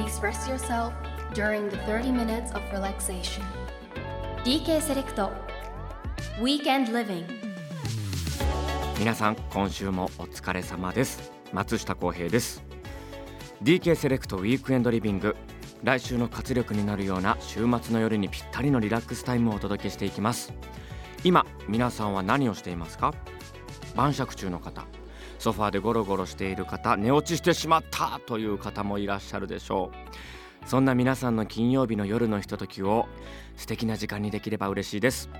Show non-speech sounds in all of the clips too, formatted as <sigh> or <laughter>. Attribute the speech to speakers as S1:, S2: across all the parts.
S1: please rest yourself during the 30 minutes of relaxation. DK セレクト Weekend Living.
S2: 皆さん今週もお疲れ様です。松下洸平です。DK セレクトウィークエンドリビング来週の活力になるような週末の夜にぴったりのリラックスタイムをお届けしていきます。今皆さんは何をしていますか？晩酌中の方。ソファーでゴロゴロしている方寝落ちしてしまったという方もいらっしゃるでしょう。そんな皆さんの金曜日の夜のひとときを素敵な時間にできれば嬉しいです。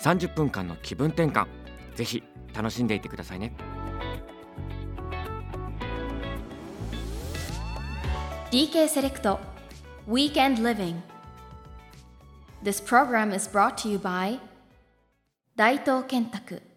S2: 30分間の気分転換ぜひ楽しんでいてくださいね。
S1: DK セレクト Weekend Living. This program is brought to you by 大東建託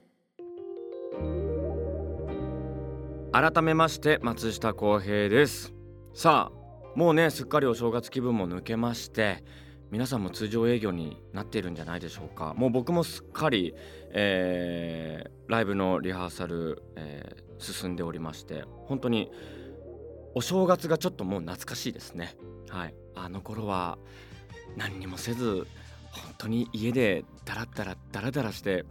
S2: 改めまして松下洸平です。さあもうねすっかりお正月気分も抜けまして皆さんも通常営業になっているんじゃないでしょうか。もう僕もすっかり、えー、ライブのリハーサル、えー、進んでおりまして本当にお正月がちょっともう懐かしいですね。はい。あの頃は何にもせず本当に家でダラダラダラダラして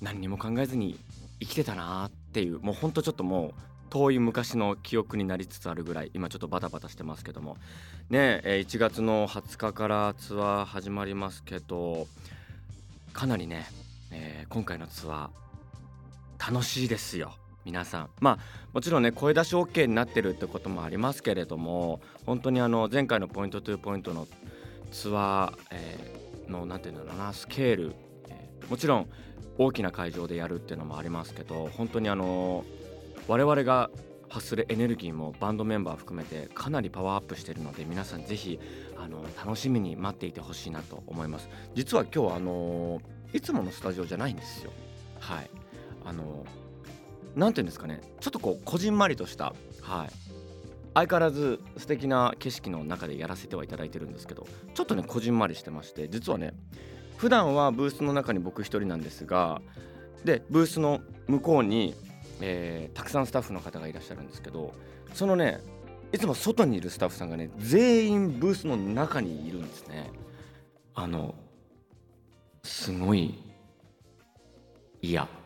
S2: 何にも考えずに生きてたなっていうもうほんとちょっともう遠い昔の記憶になりつつあるぐらい今ちょっとバタバタしてますけども。ねえ1月の20日からツアー始まりますけどかなりね、えー、今回のツアー楽しいですよ。皆さん。まあもちろんね声出し OK になってるってこともありますけれども本当にあの前回のポイント2ポイントのツアー、えー、の何て言うんだろうなスケール、えー、もちろん大きな会場でやるっていうのもありますけど本当にあの我々が発するエネルギーもバンドメンバー含めてかなりパワーアップしているので皆さんぜひあの楽しみに待っていてほしいなと思います。実は今日あのいつものスタジオじゃないんですよ。はい。あの何て言うんですかね。ちょっとこうこじんまりとしたはい。相変わらず素敵な景色の中でやらせてはいただいてるんですけどちょっとねこじんまりしてまして実はね普段はブースの中に僕一人なんですがでブースの向こうにえー、たくさんスタッフの方がいらっしゃるんですけどそのねいつも外にいるスタッフさんがね全員ブースの中にいるんですね。あのすごい嫌。<laughs>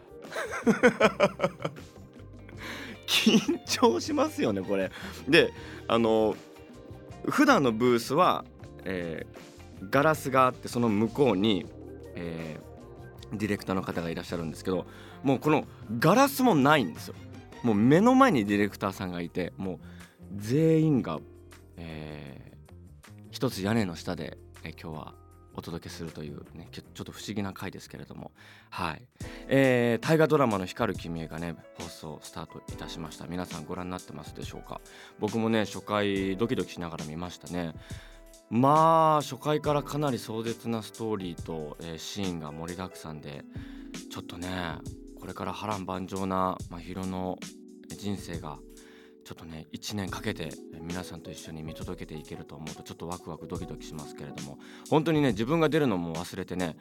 S2: 緊張しますよねこれ。であの普段のブースは、えー、ガラスがあってその向こうに、えー、ディレクターの方がいらっしゃるんですけどもうこのガラスもないんですよ。もう目の前にディレクターさんがいてもう全員が、えー、一つ屋根の下で、えー、今日はお届けするというねちょっと不思議な回ですけれども。はい、えー、大河ドラマの光る君へがね放送スタートいたしました。皆さんご覧になってますでしょうか？僕もね初回ドキドキしながら見ましたね。まあ初回からかなり壮絶なストーリーと、えー、シーンが盛りだくさんでちょっとねこれから波乱万丈な真宙の人生がちょっとね1年かけて皆さんと一緒に見届けていけると思うとちょっとワクワクドキドキしますけれども本当にね自分が出るのも忘れてね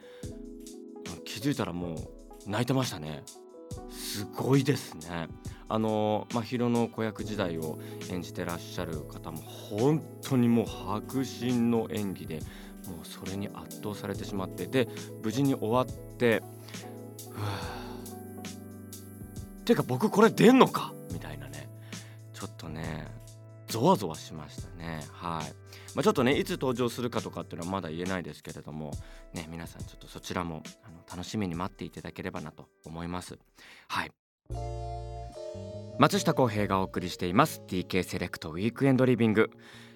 S2: 気づいたらもう泣いてましたね。すごいですね。あの真宙の子役時代を演じてらっしゃる方も本当にもう迫真の演技でもうそれに圧倒されてしまってで無事に終わってていうか僕これ出んのか？みたいなね。ちょっとねゾワゾワしましたね。はい、まあ、ちょっとねいつ登場するかとかっていうのはまだ言えないですけれどもね皆さんちょっとそちらもあの楽しみに待っていただければなと思います。はい。松下洸平がお送りしています。TK セレクトウィークエンドリビング、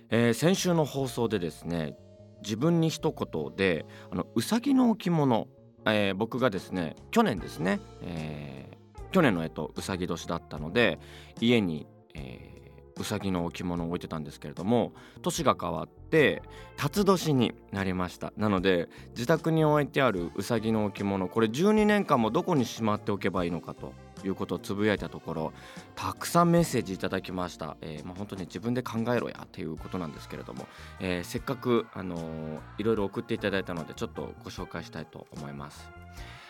S2: えー、先週の放送でですね自分に一言であのうさぎの置物、えー、僕がですね去年ですね、えー、去年のえとうさぎ年だったので家に、えー、うさぎの置物を置いてたんですけれども年が変わって辰年になりました。なので自宅に置いてあるうさぎの置物これ12年間もどこにしまっておけばいいのかと。いうことをつぶやいたところたくさんメッセージいただきました、えー、まあ、本当に自分で考えろやっていうことなんですけれども、えー、せっかく、あのー、いろいろ送っていただいたのでちょっとご紹介したいと思います。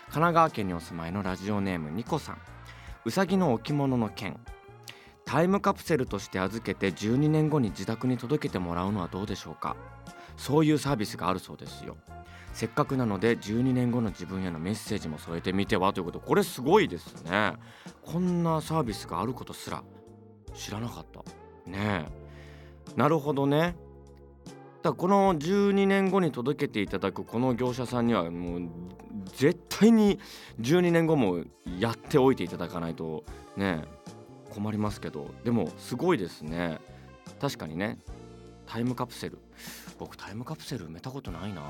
S2: 神奈川県にお住まいのラジオネームニコさん。うさぎの置物の件。タイムカプセルとして預けて12年後に自宅に届けてもらうのはどうでしょうか？そういうサービスがあるそうですよ。せっかくなので12年後の自分へのメッセージも添えてみてはということ。これすごいですね。こんなサービスがあることすら知らなかった。ねえ。なるほどね。だこの12年後に届けていただくこの業者さんにはもう絶対に12年後もやっておいていただかないとね困りますけど。でもすごいですね。確かにね。タイムカプセル。僕タイムカプセル埋めたことないな。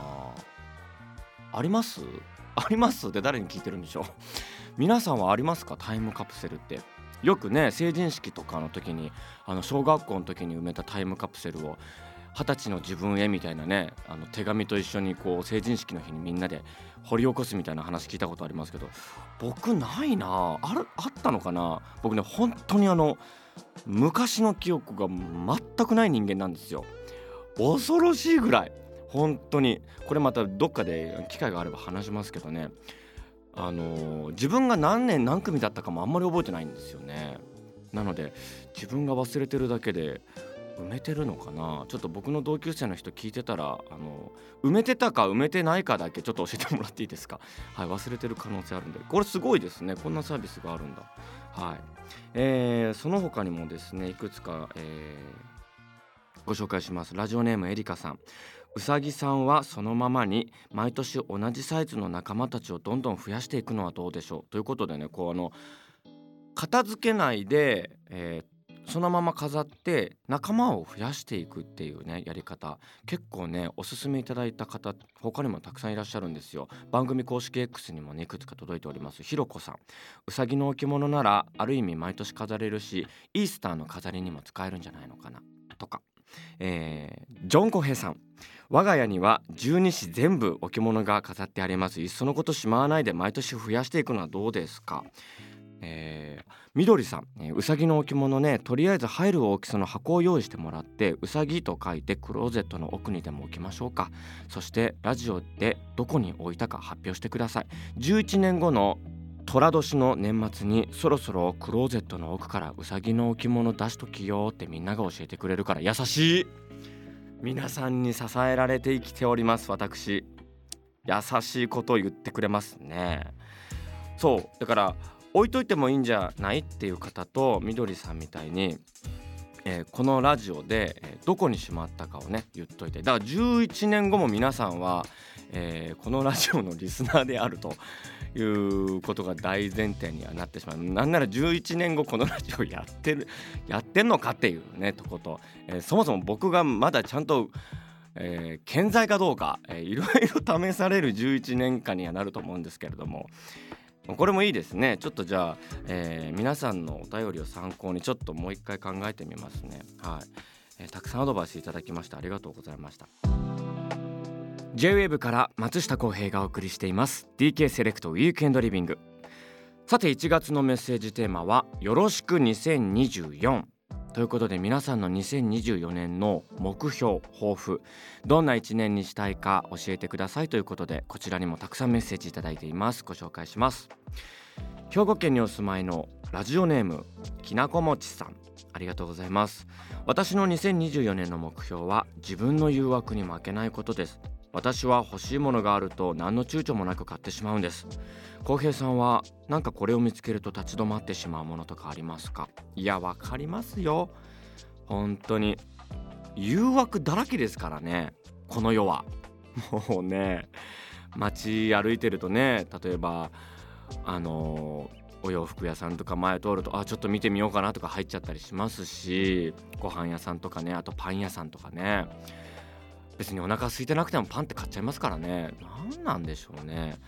S2: あります？あります？って誰に聞いてるんでしょう。皆さんはありますか？タイムカプセルって。よくね成人式とかの時にあの小学校の時に埋めたタイムカプセルを二十歳の自分へみたいなねあの手紙と一緒にこう成人式の日にみんなで掘り起こすみたいな話聞いたことありますけど僕ないな。あるあったのかな？僕ね本当にあの昔の記憶が全くない人間なんですよ。恐ろしいぐらい。本当に。これまたどっかで機会があれば話しますけどね。あの自分が何年何組だったかもあんまり覚えてないんですよね。なので自分が忘れてるだけで埋めてるのかな。ちょっと僕の同級生の人聞いてたらあの埋めてたか埋めてないかだけちょっと教えてもらっていいですか。はい忘れてる可能性あるんで。これすごいですね。こんなサービスがあるんだ。はい、えー、その他にもですねいくつか、えー、ご紹介します。ラジオネームエリカさん。うさぎさんはそのままに毎年同じサイズの仲間たちをどんどん増やしていくのはどうでしょう。ということでねこうあの片付けないで、えー、そのまま飾って仲間を増やしていくっていうねやり方。結構ねおすすめいただいた方他にもたくさんいらっしゃるんですよ。番組公式 X にもねいくつか届いております。ひろこさん。うさぎの置物ならある意味毎年飾れるしイースターの飾りにも使えるんじゃないのかな。とか、えー、ジョン・コヘさん。我が家には十二支全部置物が飾ってあります。いっそのことしまわないで毎年増やしていくのはどうですか？えー、みどりさん、えー、うさぎの置物ねとりあえず入る大きさの箱を用意してもらってうさぎと書いてクローゼットの奥にでも置きましょうか。そしてラジオでどこに置いたか発表してください。11年後の寅年の年末にそろそろクローゼットの奥からうさぎの置物出しときよってみんなが教えてくれるから優しい。皆さんに支えられて生きております私。優しいことを言ってくれますね。そう。だから置いといてもいいんじゃないっていう方とみどりさんみたいに、えー、このラジオで、えー、どこにしまったかをね言っといて。だから11年後も皆さんは、えー、このラジオのリスナーであるということが大前提にはなってしまう。なんなら11年後このラジオやってる <laughs> やってんのかっていうねとこと、えー、そもそも僕がまだちゃんとえー、健在かどうか、えー、いろいろ試される11年間にはなると思うんですけれども、これもいいですね。ちょっとじゃあ、えー、皆さんのお便りを参考にちょっともう一回考えてみますね。はい、えー、たくさんアドバイスいただきましてありがとうございました。J-WAVE から松下洸平がお送りしています。DK セレクトウィークエンドリビングさて1月のメッセージテーマはよろしく2024ということで皆さんの2024年の目標抱負どんな1年にしたいか教えてくださいということでこちらにもたくさんメッセージいただいています。ご紹介します。兵庫県にお住まいのラジオネームきなこもちさん。ありがとうございます。私の2024年の目標は自分の誘惑に負けないことです。私は欲しいものがあると何の躊躇もなく買ってしまうんです。浩平さんはなんかこれを見つけると立ち止まってしまうものとかありますか？いやわかりますよ。本当に。誘惑だらけですからね。この世は。もうね街歩いてるとね例えばあのお洋服屋さんとか前通るとあちょっと見てみようかなとか入っちゃったりしますしご飯屋さんとかねあとパン屋さんとかね。別にお腹空いてなくてもパンって買っちゃいますからね。何なんでしょうね。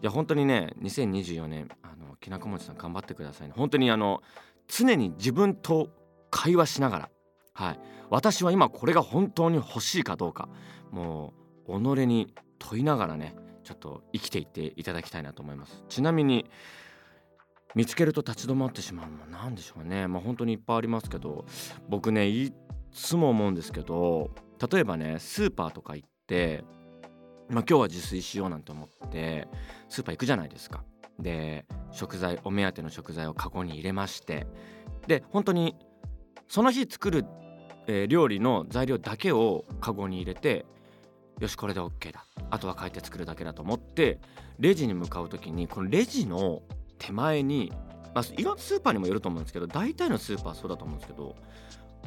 S2: いや本当にね2024年あのきなこもちさん頑張ってくださいね。本当にあの常に自分と会話しながらはい。私は今これが本当に欲しいかどうかもう己に問いながらねちょっと生きていっていただきたいなと思います。ちなみに見つけると立ち止まってしまうのは何でしょうね。まあ本当にいっぱいありますけど僕ねいつも思うんですけど例えばねスーパーとか行ってまあ、今日は自炊しようなんて思ってスーパー行くじゃないですか。で食材お目当ての食材をカゴに入れましてで本当にその日作る、えー料理の材料だけをカゴに入れてよしこれで OK だあとは帰って作るだけだと思ってレジに向かう時にこのレジの手前に、まあ、いろんなスーパーにもよると思うんですけど大体のスーパーはそうだと思うんですけど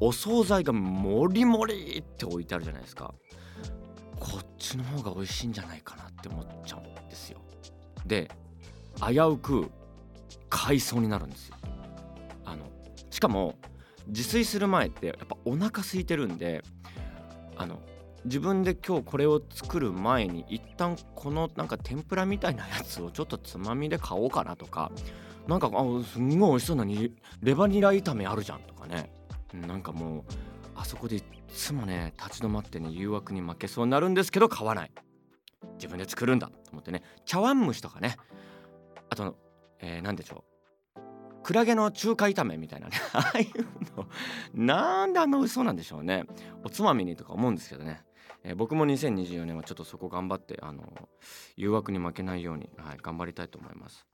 S2: お惣菜がもりもりって置いてあるじゃないですか。こっちの方が美味しいんじゃないかなって思っちゃうんですよ。で危うく買いそうになるんですよ。あのしかも自炊する前ってやっぱお腹空いてるんであの自分で今日これを作る前に一旦このなんか天ぷらみたいなやつをちょっとつまみで買おうかなとかなんかあすんごい美味しそうなにレバニラ炒めあるじゃんとかね。なんかもうあそこでいつもね立ち止まってね誘惑に負けそうになるんですけど買わない。自分で作るんだと思ってね。茶碗蒸しとかね。あと、えー、何でしょう。クラゲの中華炒めみたいなね。<laughs> ああいうの。なんであんな美味しそうなんでしょうね。おつまみにとか思うんですけどね、えー僕も2024年はちょっとそこ頑張ってあの誘惑に負けないように、はい、頑張りたいと思います、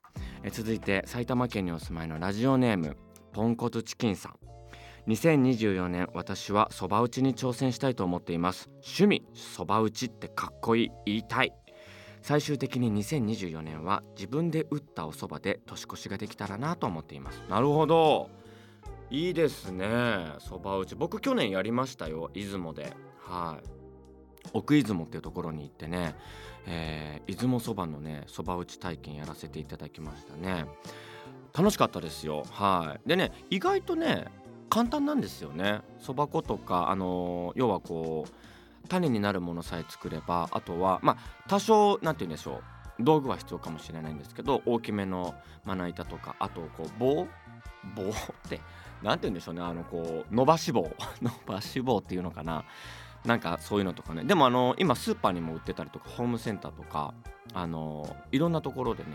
S2: えー続いて埼玉県にお住まいのラジオネームポンコツチキンさん。2024年私はそば打ちに挑戦したいと思っています。趣味そば打ちってかっこいい言いたい。最終的に2024年は自分で打ったお蕎麦で年越しができたらなと思っています。なるほど。いいですね。そば打ち。僕去年やりましたよ出雲で。はい。奥出雲っていうところに行ってね、えー出雲そばのねそば打ち体験やらせていただきましたね。楽しかったですよ。はい。でね意外とね簡単なんですよね。そば粉とかあの要はこう種になるものさえ作ればあとはまあ多少なんて言うんでしょう。道具は必要かもしれないんですけど大きめのまな板とかあとこう棒？棒？ってなんて言うんでしょうね。あのこう伸ばし棒。<laughs> 伸ばし棒っていうのかな。なんかそういうのとかね。でもあの今スーパーにも売ってたりとかホームセンターとかあのいろんなところでね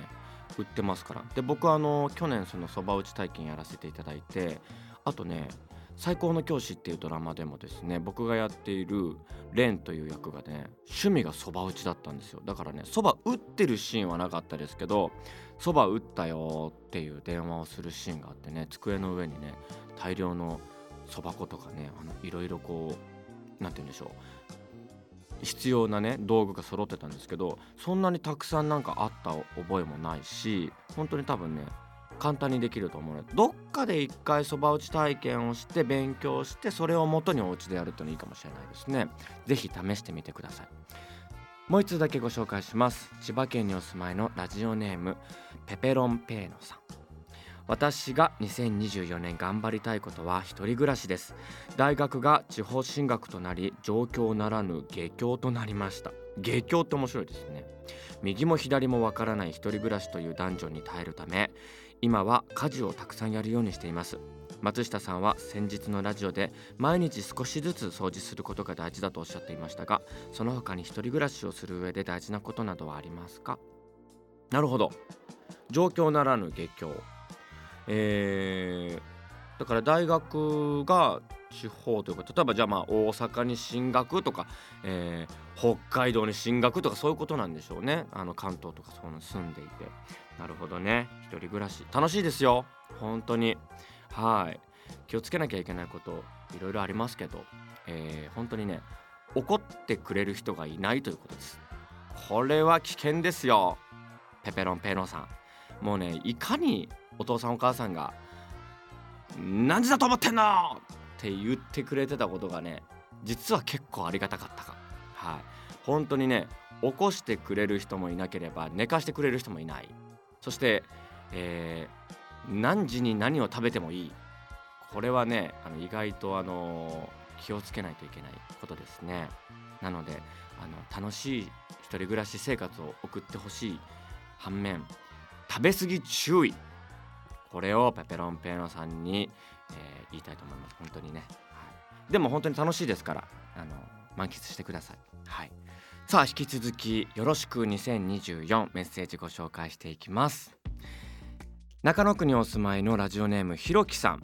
S2: 売ってますから。で僕はあの去年そのそば打ち体験やらせていただいてあとね「最高の教師」っていうドラマでもですね僕がやっているレンという役がね趣味がそば打ちだったんですよ。だからねそば打ってるシーンはなかったですけどそば打ったよっていう電話をするシーンがあってね机の上にね大量のそば粉とかねあのいろいろこうなんて言うんでしょう必要なね道具が揃ってたんですけどそんなにたくさんなんかあった覚えもないし本当に多分ね簡単にできると思うので。どっかで一回そば打ち体験をして勉強してそれを元にお家でやるっていうのいいかもしれないですね。是非試してみてください。もう一つだけご紹介します。千葉県にお住まいのラジオネームペペロンペーノさん。私が2024年頑張りたいことは一人暮らしです。大学が地方進学となり上京ならぬ下京となりました。下京って面白いですね。右も左もわからない一人暮らしという男女に耐えるため今は家事をたくさんやるようにしています。松下さんは先日のラジオで毎日少しずつ掃除することが大事だとおっしゃっていましたがその他に一人暮らしをする上で大事なことなどはありますか？なるほど。上京ならぬ下京えーだから大学が地方というか例えばじゃあまあ大阪に進学とか、えー北海道に進学とかそういうことなんでしょうね。あの関東とかそういうの住んでいて。なるほどね。一人暮らし。楽しいですよ。本当に。はい。気をつけなきゃいけないこといろいろありますけど、えー本当にね怒ってくれる人がいないということです。これは危険ですよ。ペペロンペロンさん。もうねいかにお父さんお母さんが「何時だと思ってんの!」って言ってくれてたことがね実は結構ありがたかったか。はい。本当にね起こしてくれる人もいなければ寝かしてくれる人もいない。そして、えー何時に何を食べてもいい。これはねあの意外とあの気をつけないといけないことですね。なのであの楽しい一人暮らし生活を送ってほしい反面食べ過ぎ注意。これをペペロンペーノさんに、えー言いたいと思います。本当にね、はい、でも本当に楽しいですからあの満喫してください。はい。さあ引き続きよろしく2024メッセージご紹介していきます。中野区にお住まいのラジオネームひろきさん。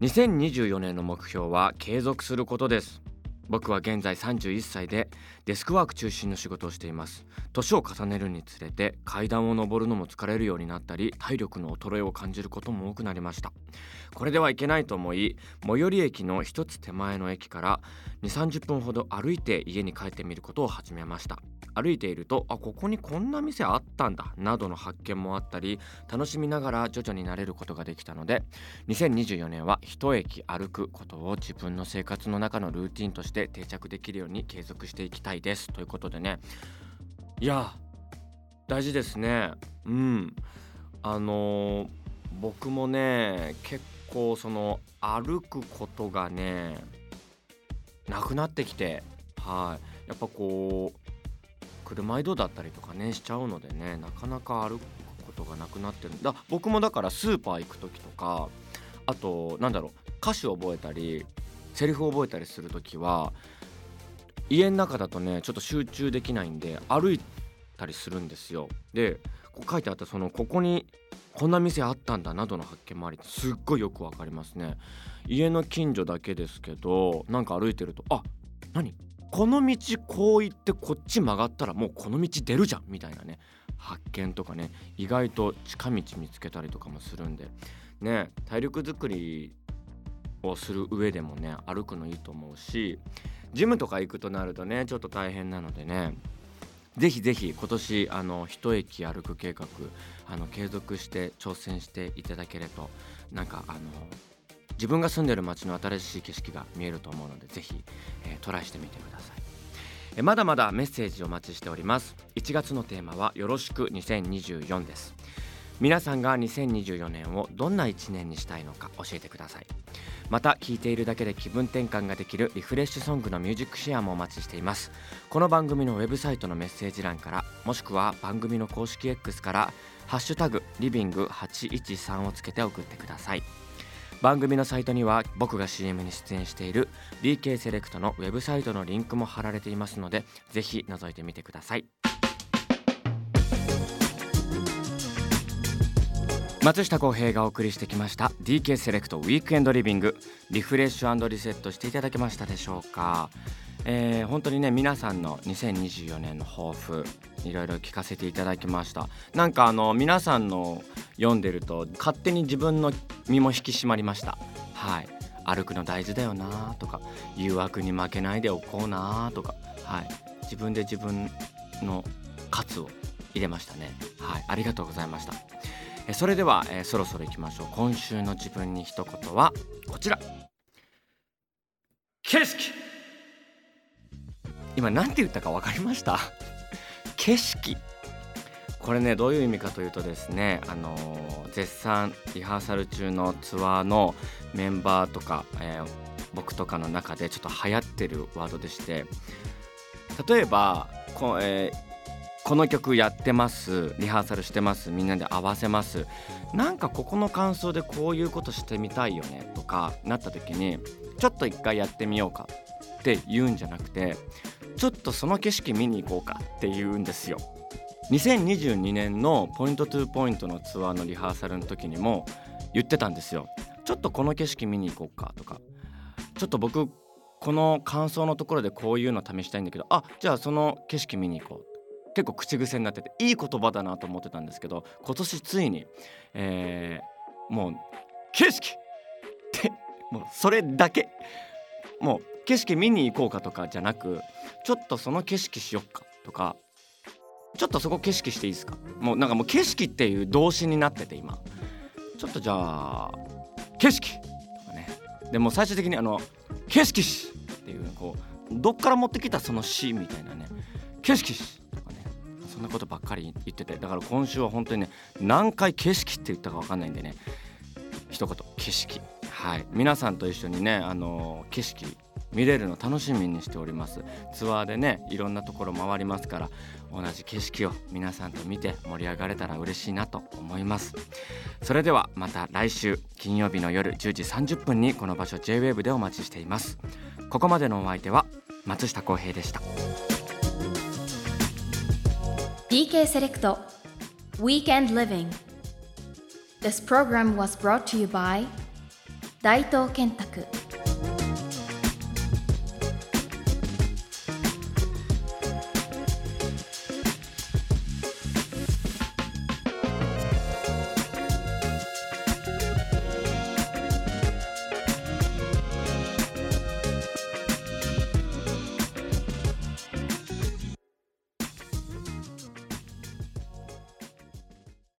S2: 2024年の目標は継続することです。僕は現在31歳でデスクワーク中心の仕事をしています。年を重ねるにつれて階段を上るのも疲れるようになったり体力の衰えを感じることも多くなりました。これではいけないと思い最寄り駅の一つ手前の駅から2 3 0分ほど歩いて家に帰ってみることを始めました。歩いているとあここにこんな店あったんだなどの発見もあったり楽しみながら徐々に慣れることができたので2024年は一駅歩くことを自分の生活の中のルーティンとして定着できるように継続していきたいです。ということでね。いや大事ですね。うん。あのー、僕もね結構その歩くことがねなくなってきてはい。やっぱこう車移動だったりとかねしちゃうのでねなかなか歩くことがなくなってる。だ僕もだからスーパー行く時とかあとなんだろう歌詞を覚えたりセリフを覚えたりする時は家の中だとねちょっと集中できないんで歩いたりするんですよ。でこう書いてあったそのここにこんな店あったんだなどの発見もありすっごいよくわかりますね。家の近所だけですけどなんか歩いてるとあ何？この道こう行ってこっち曲がったらもうこの道出るじゃんみたいなね発見とかね意外と近道見つけたりとかもするんでね体力づくりをする上でもね歩くのいいと思うしジムとか行くとなるとねちょっと大変なのでね。ぜひぜひ今年あの一駅歩く計画あの継続して挑戦していただけるとなんかあの自分が住んでる街の新しい景色が見えると思うのでぜひ、えー、トライしてみてください、え、まだまだメッセージお待ちしております。1月のテーマはよろしく2024です。皆さんが2024年をどんな1年にしたいのか教えてください。また聴いているだけで気分転換ができるリフレッシュソングのミュージックシェアもお待ちしています。この番組のウェブサイトのメッセージ欄からもしくは番組の公式 X から「ハッシュタグリビング813」をつけて送ってください。番組のサイトには僕が CM に出演している BK セレクトのウェブサイトのリンクも貼られていますのでぜひ覗いてみてください。松下洸平がお送りしてきました DK セレクトウィークエンドリビングリフレッシュリセットしていただけましたでしょうか？えー、本当にね皆さんの2024年の抱負いろいろ聞かせていただきました。なんかあの皆さんの読んでると勝手に自分の身も引き締まりました。はい。歩くの大事だよなとか誘惑に負けないでおこうなとかはい。自分で自分の喝を入れましたね。はい。ありがとうございました。えそれでは、えー、そろそろ行きましょう。今週の自分に一言はこちら。景色。今何て言ったか分かりました？景色。これねどういう意味かというとですねあのー、絶賛リハーサル中のツアーのメンバーとか、えー、僕とかの中でちょっと流行ってるワードでして例えばこ,、えー、この曲やってます。リハーサルしてます。みんなで合わせます。なんかここの感想でこういうことしてみたいよね。とかなった時にちょっと一回やってみようか。って言うんじゃなくてちょっとその景色見に行こうか。って言うんですよ。2022年のポイントトゥーポイントのツアーのリハーサルの時にも言ってたんですよ。ちょっとこの景色見に行こうか。とかちょっと僕この感想のところでこういうの試したいんだけどあじゃあその景色見に行こう。結構口癖になってていい言葉だなと思ってたんですけど今年ついに、えー、もう景色ってもうそれだけ。もう景色見に行こうかとかじゃなくちょっとその景色しよっかとかちょっとそこ景色していいですか？もうなんかもう景色っていう動詞になってて今。ちょっとじゃあ景色とかね。でも最終的にあの景色しっていうこうどっから持ってきたその詩みたいなね。景色し。んなことばっかり言っててだから今週は本当にね何回景色って言ったか分かんないんでね一言景色。はい。皆さんと一緒にねあの景色見れるの楽しみにしております。ツアーでねいろんなところ回りますから同じ景色を皆さんと見て盛り上がれたら嬉しいなと思います。それではまた来週金曜日の夜10時30分にこの場所 JWAVE でお待ちしています。ここまでのお相手は松下洸平でした。
S1: DK セレクト Weekend Living This program was brought to you by 大東建託